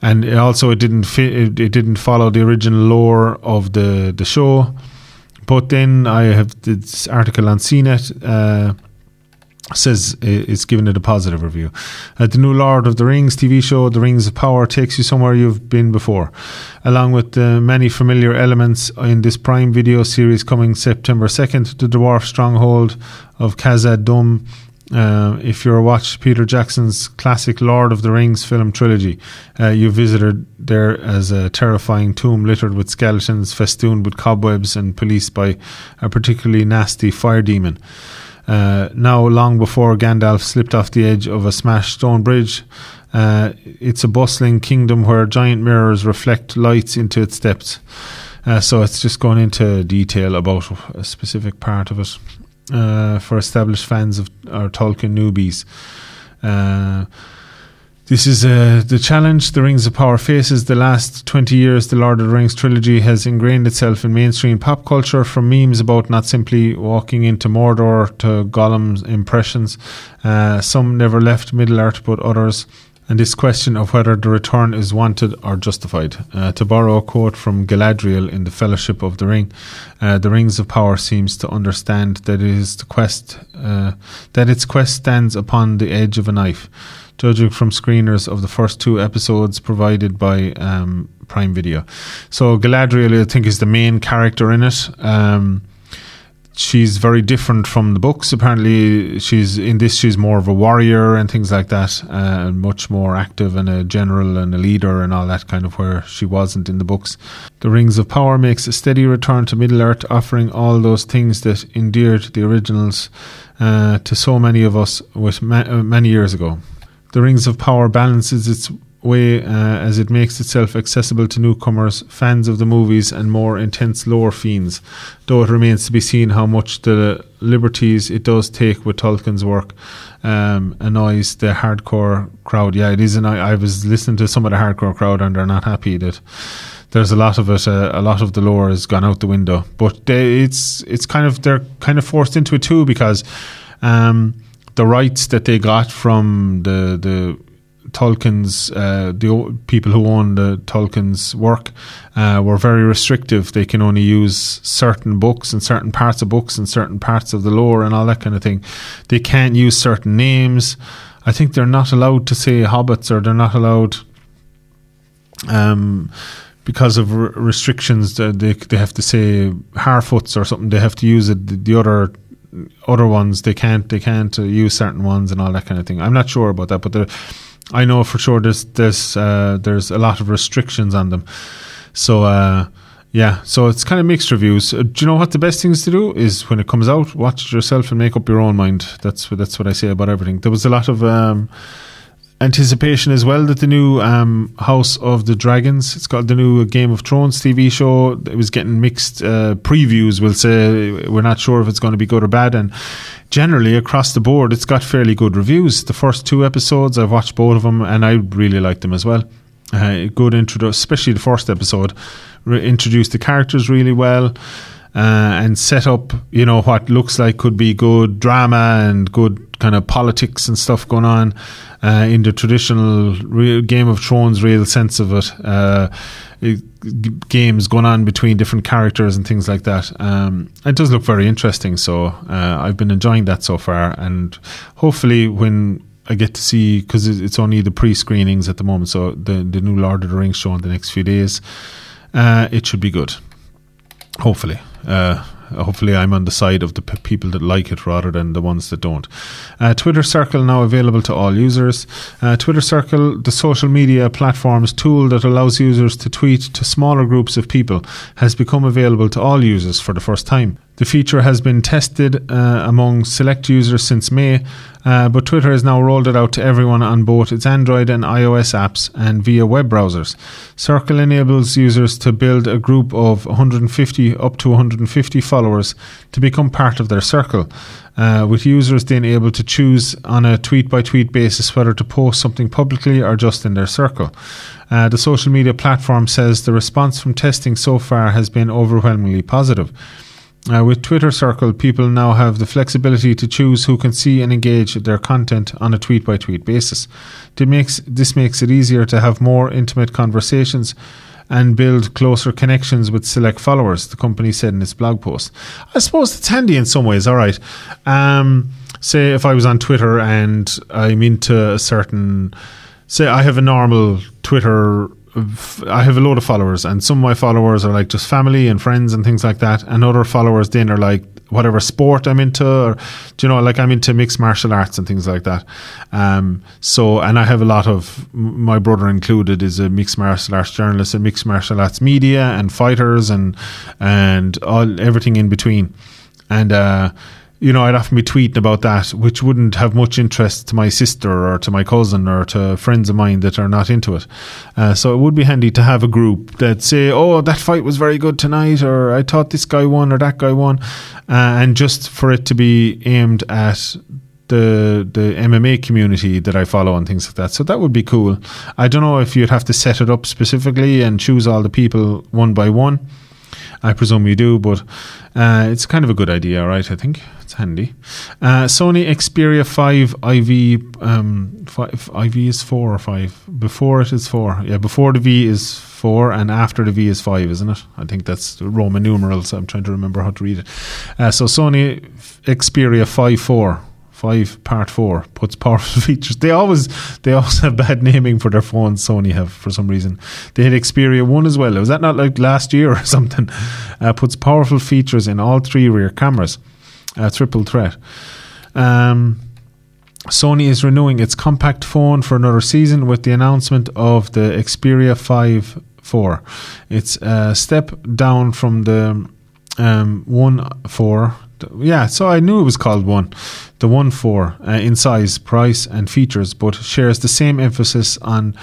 and also it didn't fit it, it didn't follow the original lore of the the show. But then I have this article on CNET uh, says it's given it a positive review. Uh, the new Lord of the Rings TV show, The Rings of Power, takes you somewhere you've been before, along with the many familiar elements in this Prime Video series coming September 2nd. The dwarf stronghold of Khazad Dûm uh, if you're watched Peter Jackson's classic Lord of the Rings film trilogy, uh, you visited there as a terrifying tomb littered with skeletons, festooned with cobwebs, and policed by a particularly nasty fire demon. Uh, now, long before Gandalf slipped off the edge of a smashed stone bridge, uh, it's a bustling kingdom where giant mirrors reflect lights into its depths. Uh, so it's just going into detail about a specific part of it uh, for established fans of our Tolkien newbies. This is uh, the challenge the Rings of Power faces. The last 20 years, the Lord of the Rings trilogy has ingrained itself in mainstream pop culture from memes about not simply walking into Mordor to Gollum's impressions. Uh, some never left Middle Earth, but others and this question of whether the return is wanted or justified. Uh, to borrow a quote from Galadriel in the Fellowship of the Ring, uh, the Rings of Power seems to understand that it is the quest uh, that its quest stands upon the edge of a knife. Judging from screeners of the first two episodes provided by um, Prime Video, so Galadriel, I think, is the main character in it. Um, she's very different from the books. Apparently, she's in this. She's more of a warrior and things like that, uh, much more active and a general and a leader and all that kind of where she wasn't in the books. The Rings of Power makes a steady return to Middle Earth, offering all those things that endeared the originals uh, to so many of us with ma- uh, many years ago. The Rings of Power balances its way uh, as it makes itself accessible to newcomers, fans of the movies, and more intense lore fiends, though it remains to be seen how much the liberties it does take with Tolkien's work um, annoys the hardcore crowd. Yeah, it is. And I, was listening to some of the hardcore crowd, and they're not happy that there's a lot of it. Uh, a lot of the lore has gone out the window. But they, it's it's kind of they're kind of forced into it too because um, the rights that they got from the the Tolkien's uh, the people who own the Tolkien's work uh, were very restrictive. They can only use certain books and certain parts of books and certain parts of the lore and all that kind of thing. They can't use certain names. I think they're not allowed to say hobbits or they're not allowed. Um, because of r- restrictions, they they have to say Harfoots or something. They have to use it. The, the other other ones they can't they can't uh, use certain ones and all that kind of thing. I'm not sure about that, but I know for sure there's there's uh, there's a lot of restrictions on them. So uh, yeah, so it's kind of mixed reviews. Uh, do you know what the best things to do is when it comes out, watch it yourself and make up your own mind. That's what that's what I say about everything. There was a lot of um, anticipation as well that the new um, House of the Dragons, it's called the new Game of Thrones TV show. It was getting mixed uh, previews. We'll say we're not sure if it's going to be good or bad, and generally across the board, it's got fairly good reviews. The first two episodes, I've watched both of them, and I really liked them as well. Uh, good intro, especially the first episode, re- introduced the characters really well. Uh, and set up, you know, what looks like could be good drama and good kind of politics and stuff going on uh, in the traditional real Game of Thrones real sense of it. Uh, games going on between different characters and things like that. Um, it does look very interesting, so uh, I've been enjoying that so far, and hopefully when I get to see because it's only the pre-screenings at the moment, so the the new Lord of the Rings show in the next few days, uh, it should be good. Hopefully. Uh, hopefully I'm on the side of the p- people that like it rather than the ones that don't. Uh, Twitter Circle now available to all users. Uh, Twitter Circle, the social media platform's tool that allows users to tweet to smaller groups of people, has become available to all users for the first time. The feature has been tested uh, among select users since May, uh, but Twitter has now rolled it out to everyone on both its Android and iOS apps and via web browsers. Circle enables users to build a group of 150 up to 150 followers to become part of their circle, uh, with users then able to choose on a tweet by tweet basis whether to post something publicly or just in their circle. Uh, the social media platform says the response from testing so far has been overwhelmingly positive. Uh, with Twitter Circle, people now have the flexibility to choose who can see and engage their content on a tweet by tweet basis. This makes, this makes it easier to have more intimate conversations and build closer connections with select followers, the company said in its blog post. I suppose it's handy in some ways, all right. Um, say if I was on Twitter and I'm into a certain, say I have a normal Twitter I have a lot of followers, and some of my followers are like just family and friends and things like that, and other followers then are like whatever sport I'm into, or do you know, like I'm into mixed martial arts and things like that. Um, so, and I have a lot of my brother included is a mixed martial arts journalist and mixed martial arts media and fighters and and all everything in between, and. uh you know, I'd often be tweeting about that, which wouldn't have much interest to my sister or to my cousin or to friends of mine that are not into it. Uh, so it would be handy to have a group that say, "Oh, that fight was very good tonight," or "I thought this guy won," or "that guy won," uh, and just for it to be aimed at the the MMA community that I follow and things like that. So that would be cool. I don't know if you'd have to set it up specifically and choose all the people one by one. I presume you do, but uh, it's kind of a good idea, right? I think it's handy. Uh, Sony Xperia 5 IV, um, five, IV is 4 or 5. Before it is 4. Yeah, before the V is 4 and after the V is 5, isn't it? I think that's Roman numerals. I'm trying to remember how to read it. Uh, so Sony Xperia 5 4 five part four puts powerful [LAUGHS] features. They always they always have bad naming for their phones. Sony have for some reason. They had Xperia one as well. Was that not like last year or [LAUGHS] something? Uh, puts powerful features in all three rear cameras. A triple threat. Um, Sony is renewing its compact phone for another season with the announcement of the Xperia 5 4. It's a step down from the um, 1 4 yeah, so I knew it was called One, the One Four uh, in size, price, and features, but shares the same emphasis on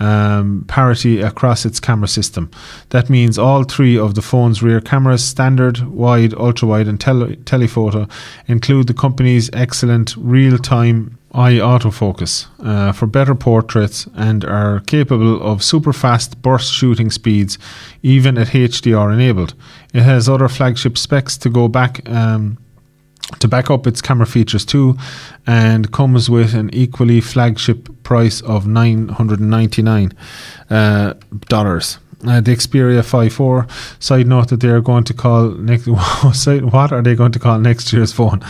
um, parity across its camera system. That means all three of the phone's rear cameras, standard, wide, ultra wide, and tele- telephoto, include the company's excellent real time eye autofocus uh, for better portraits and are capable of super fast burst shooting speeds, even at HDR enabled. It has other flagship specs to go back. Um, to back up its camera features too, and comes with an equally flagship price of nine hundred ninety nine uh, dollars. Uh, the Xperia 5.4. Side note that they are going to call next. [LAUGHS] what are they going to call next year's phone?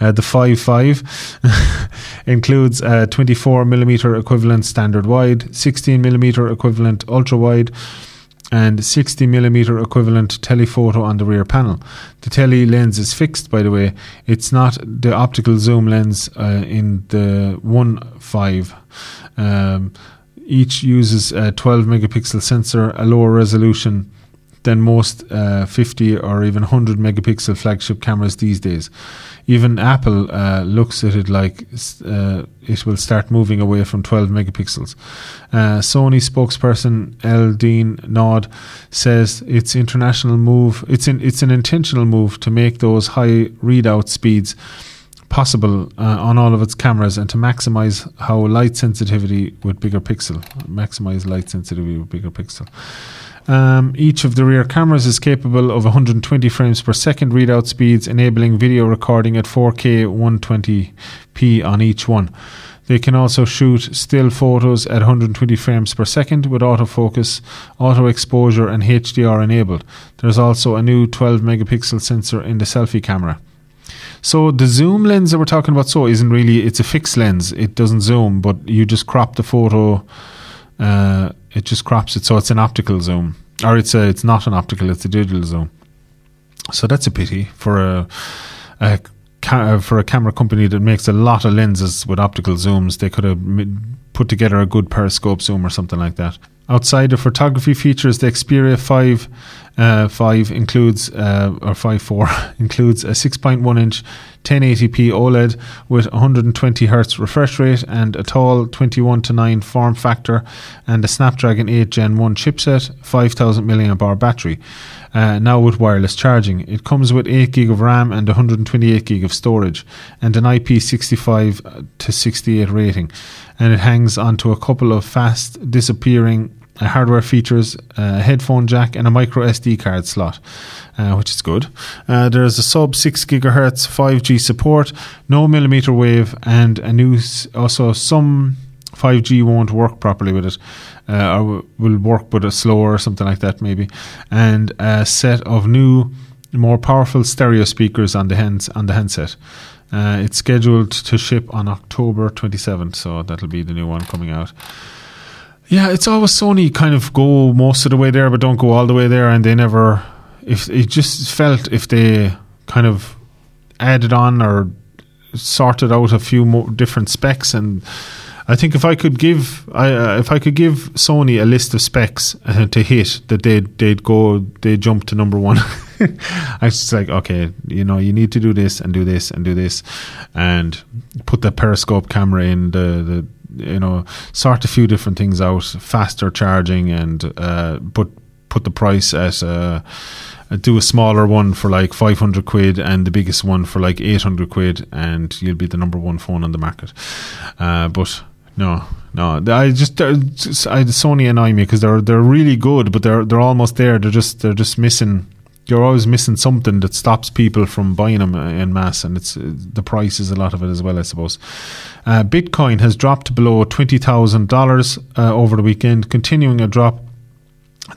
Uh, the 5.5 [LAUGHS] includes a 24 millimeter equivalent standard wide, 16 millimeter equivalent ultra wide, and 60 millimeter equivalent telephoto on the rear panel. The tele lens is fixed, by the way. It's not the optical zoom lens uh, in the 1.5. Um, each uses a 12 megapixel sensor, a lower resolution than most uh, 50 or even 100 megapixel flagship cameras these days. Even Apple uh, looks at it like uh, it will start moving away from 12 megapixels. Uh, Sony spokesperson Eldine Nod says it's international move. It's it's an intentional move to make those high readout speeds possible uh, on all of its cameras and to maximize how light sensitivity with bigger pixel maximize light sensitivity with bigger pixel um, each of the rear cameras is capable of 120 frames per second readout speeds enabling video recording at 4k 120p on each one they can also shoot still photos at 120 frames per second with autofocus, auto exposure, and HDR enabled. There's also a new 12 megapixel sensor in the selfie camera. So the zoom lens that we're talking about so isn't really it's a fixed lens. It doesn't zoom, but you just crop the photo. Uh, it just crops it, so it's an optical zoom, or it's a it's not an optical, it's a digital zoom. So that's a pity for a, a ca- for a camera company that makes a lot of lenses with optical zooms. They could have put together a good periscope zoom or something like that. Outside of photography features, the Xperia 5 uh, 5 includes, uh, or 5.4 [LAUGHS] includes a 6.1 inch 1080p OLED with 120 Hz refresh rate and a tall 21 to 9 form factor and a Snapdragon 8 Gen 1 chipset, 5000 mAh battery. Uh, now with wireless charging. It comes with 8 gig of RAM and 128 gig of storage and an IP65 to 68 rating. And it hangs onto a couple of fast disappearing hardware features a headphone jack and a micro SD card slot, uh, which is good. Uh, there's a sub 6 gigahertz 5G support, no millimeter wave, and a new also some 5G won't work properly with it, uh, or will work but a slower or something like that maybe, and a set of new, more powerful stereo speakers on the hands on the handset. Uh, it's scheduled to ship on October 27th, so that'll be the new one coming out. Yeah, it's always Sony kind of go most of the way there, but don't go all the way there, and they never. If it just felt if they kind of added on or sorted out a few more different specs and I think if I could give, I, uh, if I could give Sony a list of specs uh, to hit, that they'd they'd go, they jump to number one. [LAUGHS] I was just like, okay, you know, you need to do this and do this and do this, and put the periscope camera in the the you know sort a few different things out, faster charging, and uh, put put the price at. Uh, do a smaller one for like 500 quid and the biggest one for like 800 quid and you'll be the number one phone on the market uh, but no, no. I just, I, Sony annoy me because they're they're really good, but they're they're almost there. They're just they're just missing. You're always missing something that stops people from buying them in mass, and it's the price is a lot of it as well, I suppose. Uh, Bitcoin has dropped below twenty thousand uh, dollars over the weekend, continuing a drop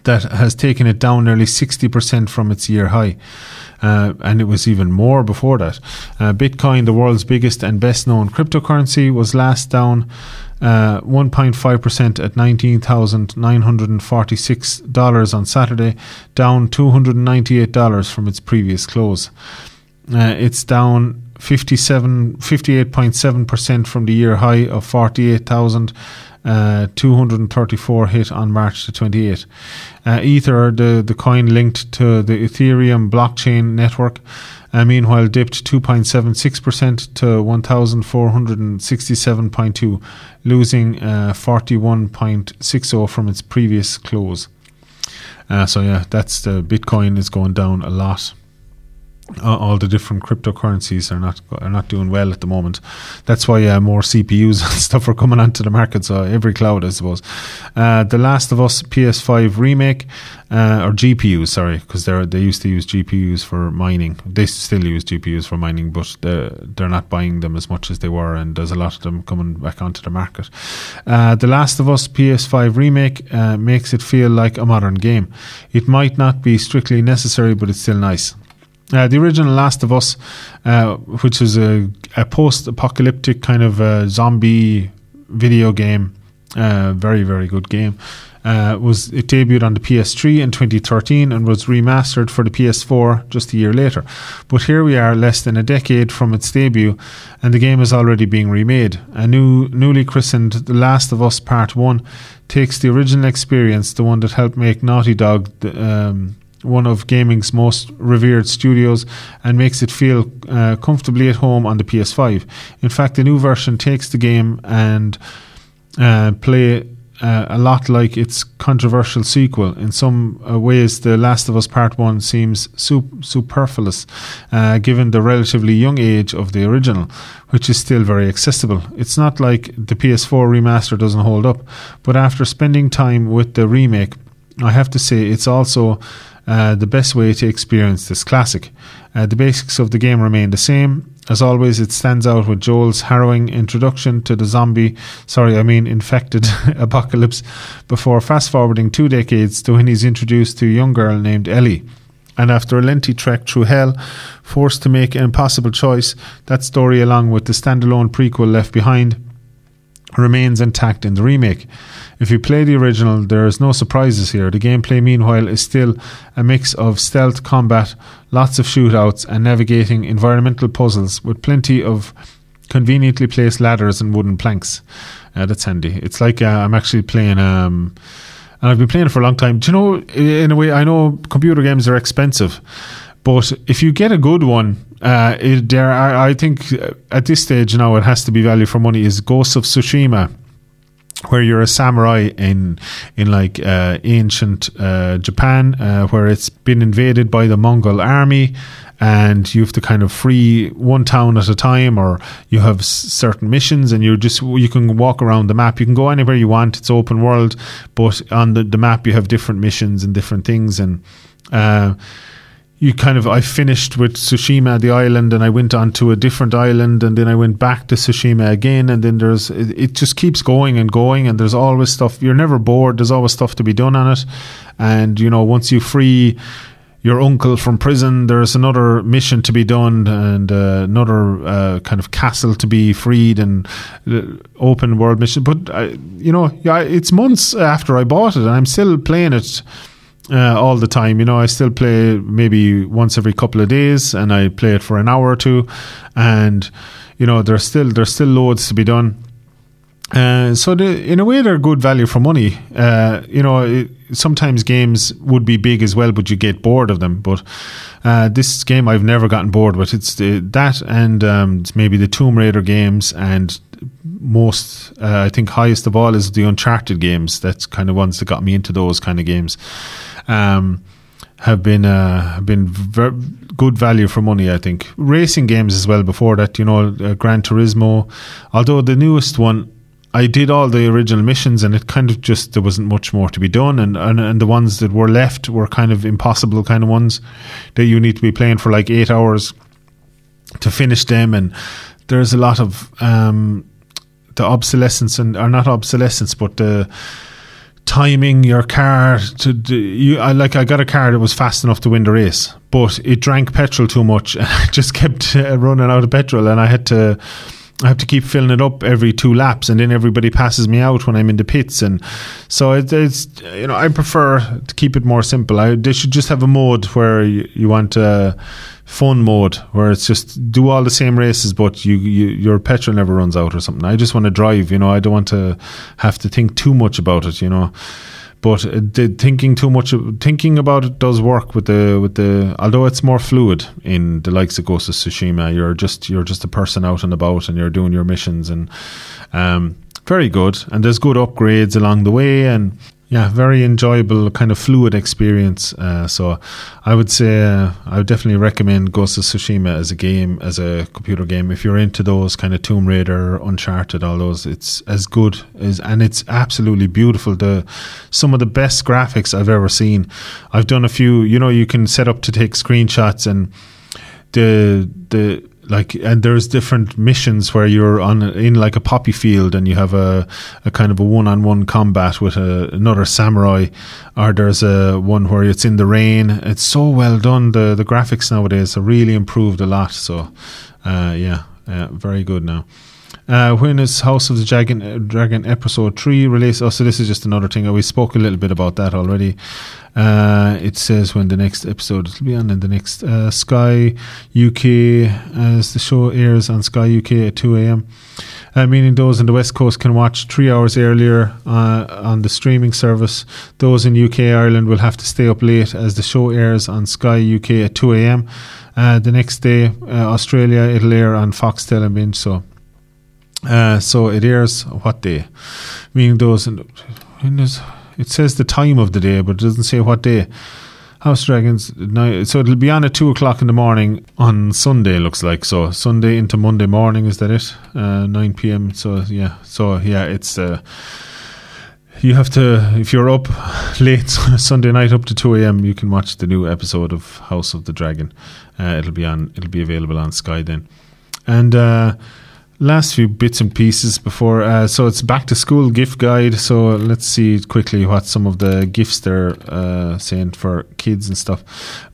that has taken it down nearly 60% from its year high. Uh, and it was even more before that. Uh, Bitcoin, the world's biggest and best known cryptocurrency, was last down 1.5% uh, at $19,946 on Saturday, down $298 from its previous close. Uh, it's down 57, 58.7% from the year high of 48,000. Uh, 234 hit on March the 28th. Uh, Ether, the, the coin linked to the Ethereum blockchain network, uh, meanwhile dipped 2.76% to 1,467.2, losing uh, 41.60 from its previous close. Uh, so yeah, that's the Bitcoin is going down a lot all the different cryptocurrencies are not are not doing well at the moment. That's why uh, more CPUs [LAUGHS] and stuff are coming onto the market. So every cloud, I suppose. Uh, the Last of Us PS5 remake uh, or GPUs, sorry, because they they used to use GPUs for mining. They still use GPUs for mining, but they're, they're not buying them as much as they were, and there's a lot of them coming back onto the market. Uh, the Last of Us PS5 remake uh, makes it feel like a modern game. It might not be strictly necessary, but it's still nice. Uh, the original Last of Us, uh, which is a, a post-apocalyptic kind of uh, zombie video game, uh, very very good game. Was it debuted on the PS3 in 2013 and was remastered for the PS4 just a year later. But here we are, less than a decade from its debut, and the game is already being remade. A new, newly christened The Last of Us Part One takes the original experience, the one that helped make Naughty Dog. Um, one of gaming's most revered studios and makes it feel uh, comfortably at home on the PS5. In fact, the new version takes the game and uh, play uh, a lot like its controversial sequel. In some uh, ways, The Last of Us Part 1 seems sup- superfluous uh, given the relatively young age of the original, which is still very accessible. It's not like the PS4 remaster doesn't hold up, but after spending time with the remake, I have to say it's also uh, the best way to experience this classic. Uh, the basics of the game remain the same. As always, it stands out with Joel's harrowing introduction to the zombie, sorry, I mean infected [LAUGHS] apocalypse, before fast forwarding two decades to when he's introduced to a young girl named Ellie. And after a lengthy trek through hell, forced to make an impossible choice, that story, along with the standalone prequel left behind, remains intact in the remake. If you play the original, there is no surprises here. The gameplay, meanwhile, is still a mix of stealth combat, lots of shootouts, and navigating environmental puzzles with plenty of conveniently placed ladders and wooden planks. Uh, that's handy. It's like uh, I'm actually playing. Um, and I've been playing for a long time. Do you know, in a way, I know computer games are expensive, but if you get a good one, uh, it, there are, I think uh, at this stage now it has to be value for money. Is Ghost of Tsushima where you're a samurai in in like uh, ancient uh, Japan, uh, where it's been invaded by the Mongol army, and you have to kind of free one town at a time, or you have s- certain missions, and you just you can walk around the map. You can go anywhere you want. It's open world, but on the, the map you have different missions and different things, and uh, you kind of I finished with Tsushima the island and I went on to a different island and then I went back to Tsushima again and then there's it, it just keeps going and going and there's always stuff you're never bored there's always stuff to be done on it. And you know once you free your uncle from prison there's another mission to be done and uh, another uh, kind of castle to be freed and uh, open world mission. But you know yeah it's months after I bought it and I'm still playing it uh, all the time. You know, I still play maybe once every couple of days, and I play it for an hour or two, and you know, there's still there's still loads to be done. Uh, so the, in a way, they're good value for money. Uh, you know, it, sometimes games would be big as well, but you get bored of them. But uh, this game, I've never gotten bored with. It's the, that and um, maybe the Tomb Raider games and most uh, I think highest of all is the Uncharted games. That's kind of ones that got me into those kind of games. Um, have been uh, been ver- good value for money. I think racing games as well. Before that, you know, uh, Gran Turismo. Although the newest one, I did all the original missions, and it kind of just there wasn't much more to be done, and and, and the ones that were left were kind of impossible kind of ones that you need to be playing for like eight hours to finish them, and there's a lot of um, the obsolescence and or not obsolescence, but the timing your car to do, you I like I got a car that was fast enough to win the race but it drank petrol too much [LAUGHS] and I just kept uh, running out of petrol and I had to I have to keep filling it up every two laps, and then everybody passes me out when I'm in the pits, and so it, it's you know I prefer to keep it more simple. I they should just have a mode where you, you want a fun mode where it's just do all the same races, but you, you your petrol never runs out or something. I just want to drive, you know. I don't want to have to think too much about it, you know but the thinking too much thinking about it does work with the with the although it's more fluid in the likes of Ghost of Tsushima you're just you're just a person out and about and you're doing your missions and um, very good. And there's good upgrades along the way and yeah, very enjoyable, kind of fluid experience. Uh, so, I would say uh, I would definitely recommend Ghost of Tsushima as a game, as a computer game. If you're into those kind of Tomb Raider, Uncharted, all those, it's as good as, and it's absolutely beautiful. The some of the best graphics I've ever seen. I've done a few. You know, you can set up to take screenshots and the the like and there's different missions where you're on in like a poppy field and you have a, a kind of a one-on-one combat with a, another samurai or there's a one where it's in the rain. It's so well done. The the graphics nowadays are really improved a lot. So uh, yeah very good now uh, when is House of the Dragon, uh, Dragon episode 3 released? Oh, so this is just another thing. We spoke a little bit about that already. Uh, it says when the next episode will be on in the next uh, Sky UK as the show airs on Sky UK at 2 a.m. Uh, meaning those in the West Coast can watch three hours earlier uh, on the streaming service. Those in UK Ireland will have to stay up late as the show airs on Sky UK at 2 a.m. Uh, the next day, uh, Australia, it'll air on Foxtel and Binge. So, uh, so it airs what day? Meaning those it says the time of the day, but it doesn't say what day. House of Dragons, so it'll be on at two o'clock in the morning on Sunday. Looks like so Sunday into Monday morning. Is that it? Uh, Nine p.m. So yeah, so yeah, it's. Uh, you have to if you're up [LAUGHS] late [LAUGHS] Sunday night up to two a.m. You can watch the new episode of House of the Dragon. Uh, it'll be on. It'll be available on Sky then, and. Last few bits and pieces before uh, so it's back to school gift guide. So let's see quickly what some of the gifts they're uh, saying for kids and stuff.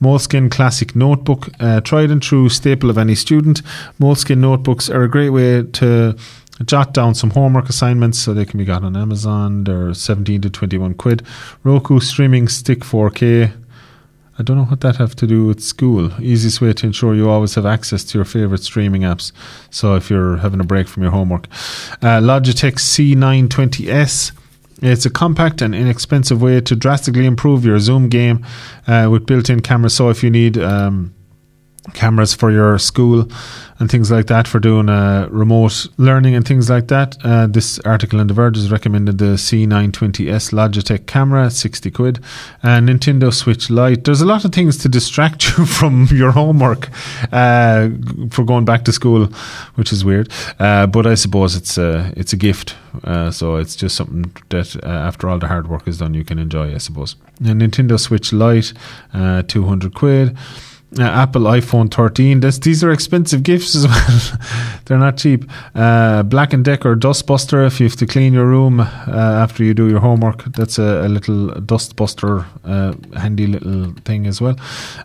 Moleskine classic notebook uh, tried and true staple of any student. Moleskine notebooks are a great way to jot down some homework assignments so they can be got on amazon. They're 17 to 21 quid. Roku streaming stick 4k I don't know what that have to do with school. Easiest way to ensure you always have access to your favorite streaming apps. So if you're having a break from your homework, uh, Logitech C920S. It's a compact and inexpensive way to drastically improve your Zoom game uh, with built-in cameras. So if you need um, cameras for your school and things like that for doing uh, remote learning and things like that. Uh, this article in The Verge has recommended the C920S Logitech camera, 60 quid, and Nintendo Switch Lite. There's a lot of things to distract [LAUGHS] you from your homework uh, for going back to school, which is weird. Uh, but I suppose it's a, it's a gift. Uh, so it's just something that uh, after all the hard work is done, you can enjoy, I suppose. And Nintendo Switch Lite, 200 quid uh, Apple iPhone 13. This, these are expensive gifts as [LAUGHS] well. They're not cheap. Uh, Black and Decker Dustbuster. If you have to clean your room uh, after you do your homework, that's a, a little dustbuster, uh, handy little thing as well.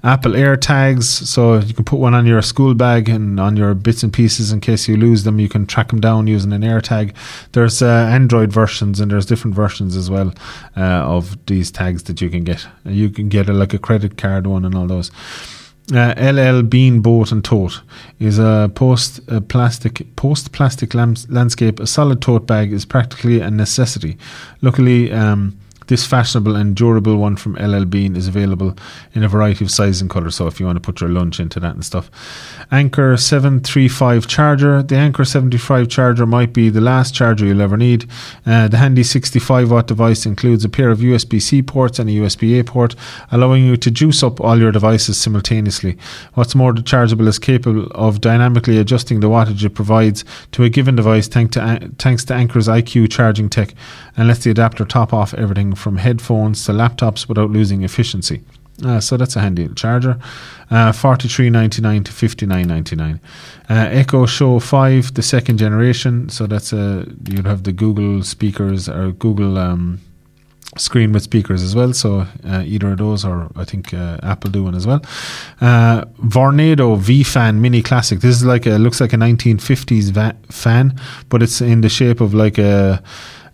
Apple AirTags. So you can put one on your school bag and on your bits and pieces in case you lose them. You can track them down using an AirTag. There's uh, Android versions and there's different versions as well uh, of these tags that you can get. You can get a, like a credit card one and all those. Uh, LL Bean Boat and Tote is a post plastic post plastic landscape. A solid tote bag is practically a necessity. Luckily, um, this fashionable and durable one from LL Bean is available in a variety of sizes and colours. So if you want to put your lunch into that and stuff. Anker 735 charger. The Anker 75 charger might be the last charger you'll ever need. Uh, the handy 65 watt device includes a pair of USB C ports and a USB A port, allowing you to juice up all your devices simultaneously. What's more, the chargeable is capable of dynamically adjusting the wattage it provides to a given device thanks to, thanks to Anker's IQ charging tech and lets the adapter top off everything from headphones to laptops without losing efficiency. Uh, so that's a handy charger. Uh, Forty three ninety nine to fifty nine ninety nine. Uh, Echo Show five, the second generation. So that's a you'd have the Google speakers or Google um, screen with speakers as well. So uh, either of those, or I think uh, Apple do one as well. Uh, Vornado V Fan Mini Classic. This is like a looks like a nineteen fifties va- fan, but it's in the shape of like a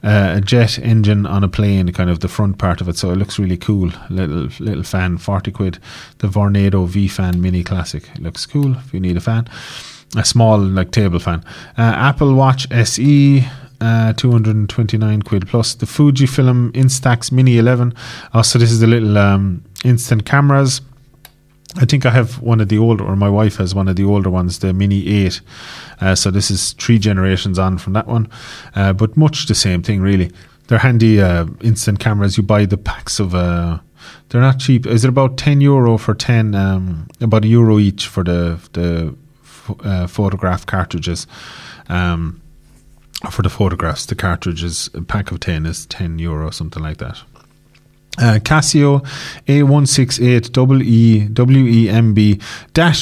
uh, a jet engine on a plane, kind of the front part of it. So it looks really cool. Little little fan, forty quid. The Vornado V Fan Mini Classic. It looks cool if you need a fan. A small like table fan. Uh, Apple Watch SE. Uh, 229 quid plus the Fujifilm Instax Mini 11. Also, this is the little um, instant cameras. I think I have one of the older, or my wife has one of the older ones, the Mini 8. Uh, so this is three generations on from that one, uh, but much the same thing, really. They're handy uh, instant cameras. You buy the packs of. Uh, they're not cheap. Is it about ten euro for ten? Um, about a euro each for the the uh, photograph cartridges. Um, for the photographs, the cartridges, a pack of ten is ten euro, something like that. Uh, Casio A168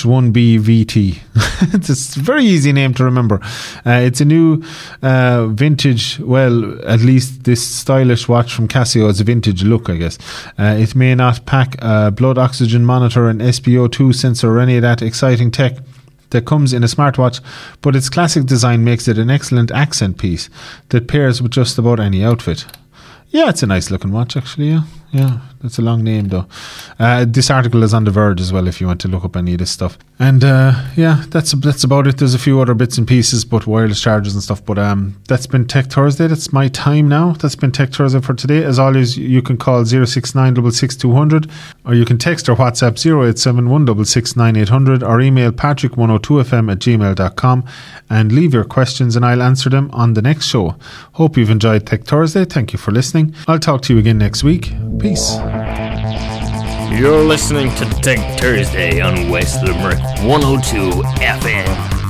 wemb-1bvt. [LAUGHS] It's a very easy name to remember. Uh, it's a new uh, vintage, well, at least this stylish watch from Casio has a vintage look, I guess. Uh, it may not pack a blood oxygen monitor, an SpO2 sensor, or any of that exciting tech that comes in a smartwatch, but its classic design makes it an excellent accent piece that pairs with just about any outfit. Yeah, it's a nice looking watch, actually. Yeah, yeah. That's a long name, though. Uh, this article is on The Verge as well if you want to look up any of this stuff. And uh, yeah, that's that's about it. There's a few other bits and pieces, but wireless chargers and stuff. But um, that's been Tech Thursday. That's my time now. That's been Tech Thursday for today. As always, you can call 069 or you can text or WhatsApp 0871 or email patrick102fm at gmail.com and leave your questions and I'll answer them on the next show. Hope you've enjoyed Tech Thursday. Thank you for listening. I'll talk to you again next week. Peace. You're listening to Tech Thursday on West Limerick 102 FM.